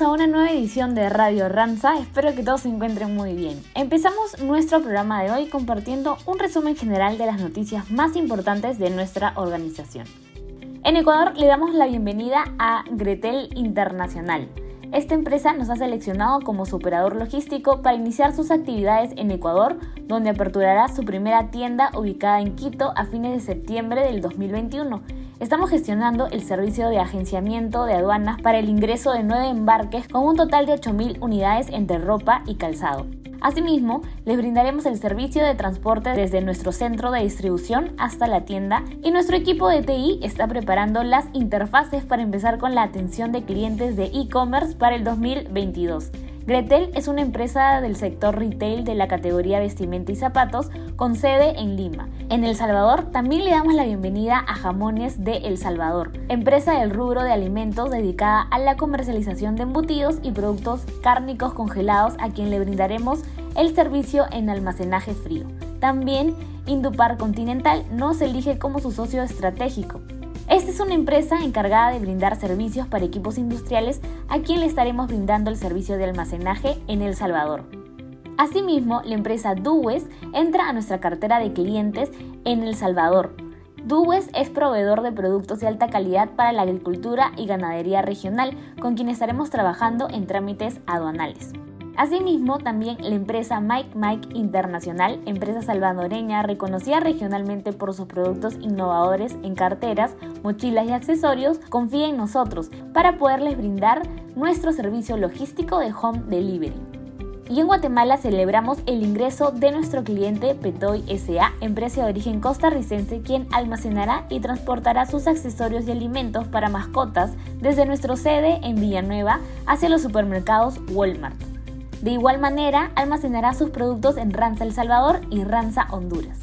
A una nueva edición de Radio Ranza, espero que todos se encuentren muy bien. Empezamos nuestro programa de hoy compartiendo un resumen general de las noticias más importantes de nuestra organización. En Ecuador le damos la bienvenida a Gretel Internacional. Esta empresa nos ha seleccionado como su operador logístico para iniciar sus actividades en Ecuador, donde aperturará su primera tienda ubicada en Quito a fines de septiembre del 2021 Estamos gestionando el servicio de agenciamiento de aduanas para el ingreso de nueve embarques con un total de 8.000 unidades entre ropa y calzado. Asimismo, les brindaremos el servicio de transporte desde nuestro centro de distribución hasta la tienda y nuestro equipo de TI está preparando las interfaces para empezar con la atención de clientes de e-commerce para el 2022. Gretel es una empresa del sector retail de la categoría vestimenta y zapatos con sede en Lima. En El Salvador también le damos la bienvenida a Jamones de El Salvador, empresa del rubro de alimentos dedicada a la comercialización de embutidos y productos cárnicos congelados a quien le brindaremos el servicio en almacenaje frío. También Indupar Continental nos elige como su socio estratégico. Esta es una empresa encargada de brindar servicios para equipos industriales a quien le estaremos brindando el servicio de almacenaje en El Salvador. Asimismo, la empresa Duwes entra a nuestra cartera de clientes en El Salvador. Duwes es proveedor de productos de alta calidad para la agricultura y ganadería regional, con quien estaremos trabajando en trámites aduanales. Asimismo, también la empresa Mike Mike Internacional, empresa salvadoreña reconocida regionalmente por sus productos innovadores en carteras, mochilas y accesorios, confía en nosotros para poderles brindar nuestro servicio logístico de home delivery. Y en Guatemala celebramos el ingreso de nuestro cliente Petoy SA, empresa de origen costarricense, quien almacenará y transportará sus accesorios y alimentos para mascotas desde nuestro sede en Villanueva hacia los supermercados Walmart. De igual manera, almacenará sus productos en Ranza El Salvador y Ranza Honduras.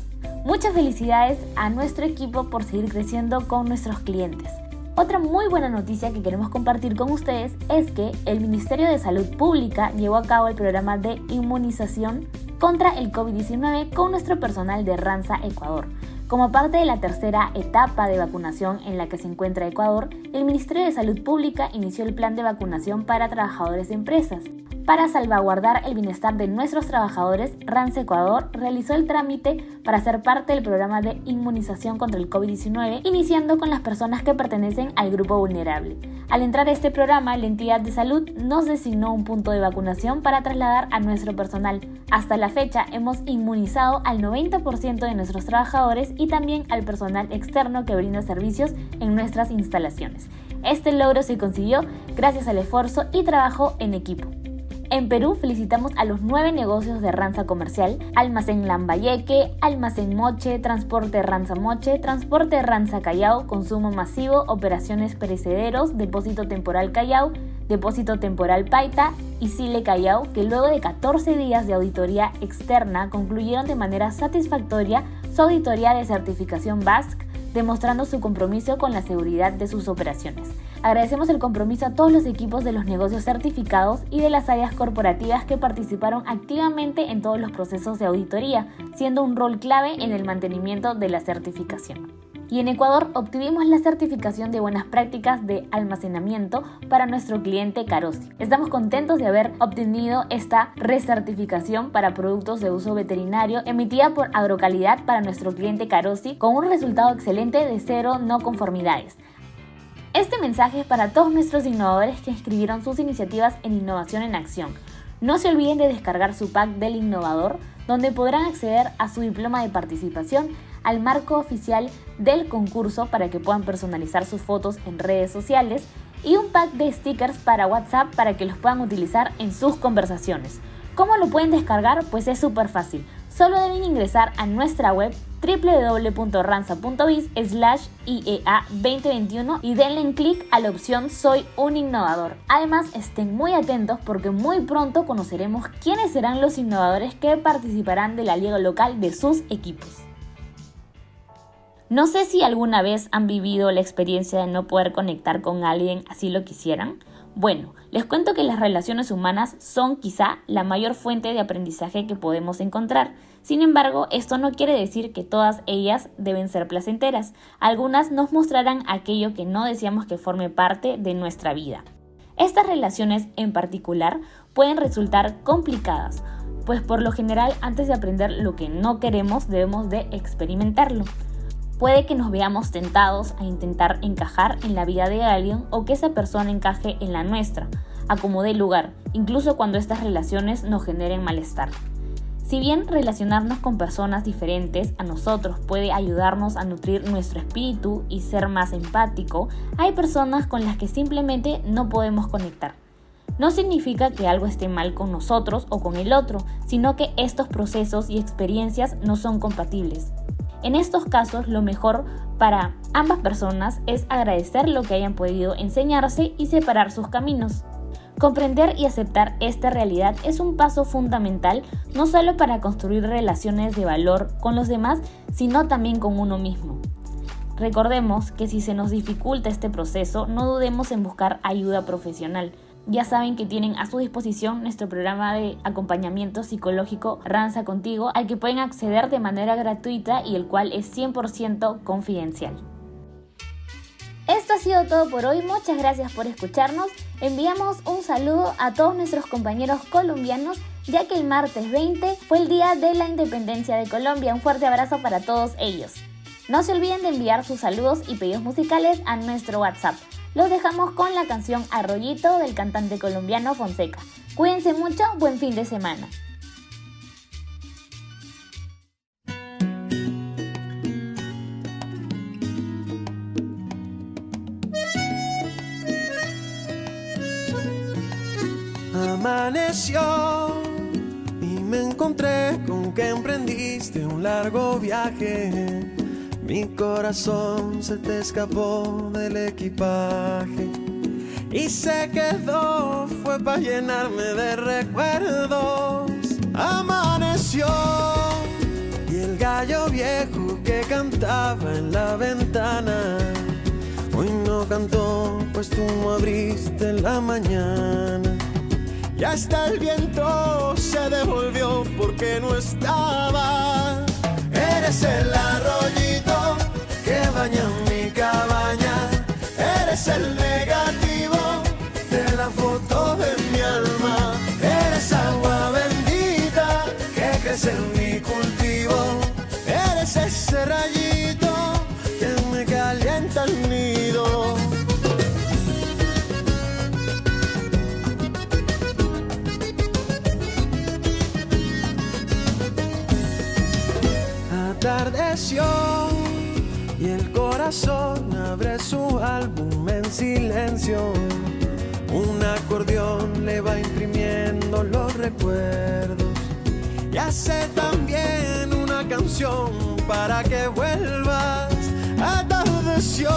Muchas felicidades a nuestro equipo por seguir creciendo con nuestros clientes. Otra muy buena noticia que queremos compartir con ustedes es que el Ministerio de Salud Pública llevó a cabo el programa de inmunización contra el COVID-19 con nuestro personal de Ranza Ecuador. Como parte de la tercera etapa de vacunación en la que se encuentra Ecuador, el Ministerio de Salud Pública inició el plan de vacunación para trabajadores de empresas. Para salvaguardar el bienestar de nuestros trabajadores, RANS Ecuador realizó el trámite para ser parte del programa de inmunización contra el COVID-19, iniciando con las personas que pertenecen al grupo vulnerable. Al entrar a este programa, la entidad de salud nos designó un punto de vacunación para trasladar a nuestro personal. Hasta la fecha hemos inmunizado al 90% de nuestros trabajadores y también al personal externo que brinda servicios en nuestras instalaciones. Este logro se consiguió gracias al esfuerzo y trabajo en equipo. En Perú felicitamos a los nueve negocios de Ranza Comercial, Almacén Lambayeque, Almacén Moche, Transporte Ranza Moche, Transporte Ranza Callao, Consumo Masivo, Operaciones Perecederos, Depósito Temporal Callao, Depósito Temporal Paita y Sile Callao, que luego de 14 días de auditoría externa concluyeron de manera satisfactoria su auditoría de certificación BASC, demostrando su compromiso con la seguridad de sus operaciones. Agradecemos el compromiso a todos los equipos de los negocios certificados y de las áreas corporativas que participaron activamente en todos los procesos de auditoría, siendo un rol clave en el mantenimiento de la certificación. Y en Ecuador obtuvimos la certificación de buenas prácticas de almacenamiento para nuestro cliente Carosi. Estamos contentos de haber obtenido esta recertificación para productos de uso veterinario emitida por Agrocalidad para nuestro cliente Carosi con un resultado excelente de cero no conformidades. Este mensaje es para todos nuestros innovadores que inscribieron sus iniciativas en Innovación en Acción. No se olviden de descargar su pack del innovador, donde podrán acceder a su diploma de participación, al marco oficial del concurso para que puedan personalizar sus fotos en redes sociales y un pack de stickers para WhatsApp para que los puedan utilizar en sus conversaciones. ¿Cómo lo pueden descargar? Pues es súper fácil. Solo deben ingresar a nuestra web www.ranza.biz slash IEA 2021 y denle en clic a la opción Soy un innovador. Además, estén muy atentos porque muy pronto conoceremos quiénes serán los innovadores que participarán de la liga local de sus equipos. No sé si alguna vez han vivido la experiencia de no poder conectar con alguien así lo quisieran. Bueno, les cuento que las relaciones humanas son quizá la mayor fuente de aprendizaje que podemos encontrar. Sin embargo, esto no quiere decir que todas ellas deben ser placenteras. Algunas nos mostrarán aquello que no deseamos que forme parte de nuestra vida. Estas relaciones en particular pueden resultar complicadas, pues por lo general antes de aprender lo que no queremos debemos de experimentarlo. Puede que nos veamos tentados a intentar encajar en la vida de alguien o que esa persona encaje en la nuestra, acomode lugar, incluso cuando estas relaciones nos generen malestar. Si bien relacionarnos con personas diferentes a nosotros puede ayudarnos a nutrir nuestro espíritu y ser más empático, hay personas con las que simplemente no podemos conectar. No significa que algo esté mal con nosotros o con el otro, sino que estos procesos y experiencias no son compatibles. En estos casos, lo mejor para ambas personas es agradecer lo que hayan podido enseñarse y separar sus caminos. Comprender y aceptar esta realidad es un paso fundamental no solo para construir relaciones de valor con los demás, sino también con uno mismo. Recordemos que si se nos dificulta este proceso, no dudemos en buscar ayuda profesional. Ya saben que tienen a su disposición nuestro programa de acompañamiento psicológico Ranza Contigo, al que pueden acceder de manera gratuita y el cual es 100% confidencial. Esto ha sido todo por hoy, muchas gracias por escucharnos. Enviamos un saludo a todos nuestros compañeros colombianos, ya que el martes 20 fue el día de la independencia de Colombia. Un fuerte abrazo para todos ellos. No se olviden de enviar sus saludos y pedidos musicales a nuestro WhatsApp. Los dejamos con la canción Arroyito del cantante colombiano Fonseca. Cuídense mucho, buen fin de semana. Amaneció y me encontré con que emprendiste un largo viaje. Mi corazón se te escapó del equipaje y se quedó, fue para llenarme de recuerdos. Amaneció y el gallo viejo que cantaba en la ventana. Hoy no cantó, pues tú no abriste en la mañana. Y hasta el viento se devolvió porque no estaba. Eres el arroyito que baña mi cabaña. Eres el negativo de la foto de mi alma. Eres agua bendita que crece en mi cultivo. Eres ese rayito Y el corazón abre su álbum en silencio. Un acordeón le va imprimiendo los recuerdos y hace también una canción para que vuelvas. Atardeció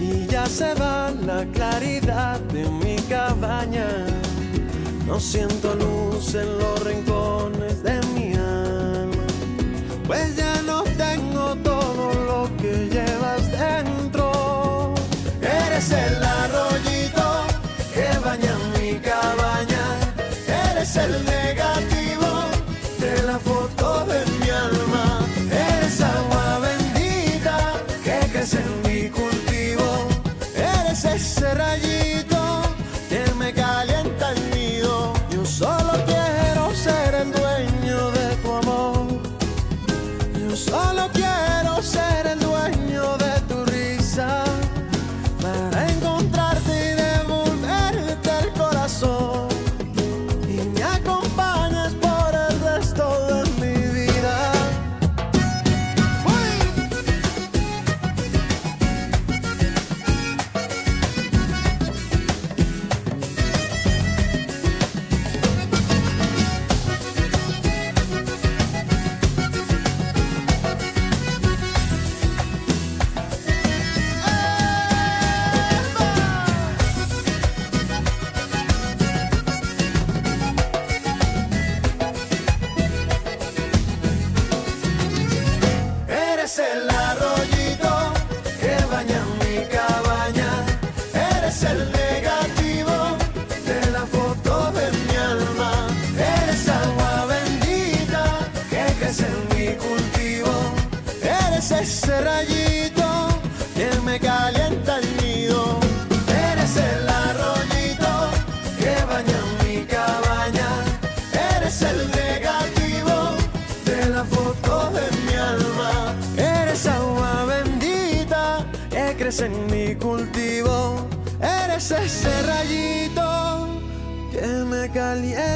y ya se va la claridad de mi cabaña. No siento luz en los de la foto cultivo,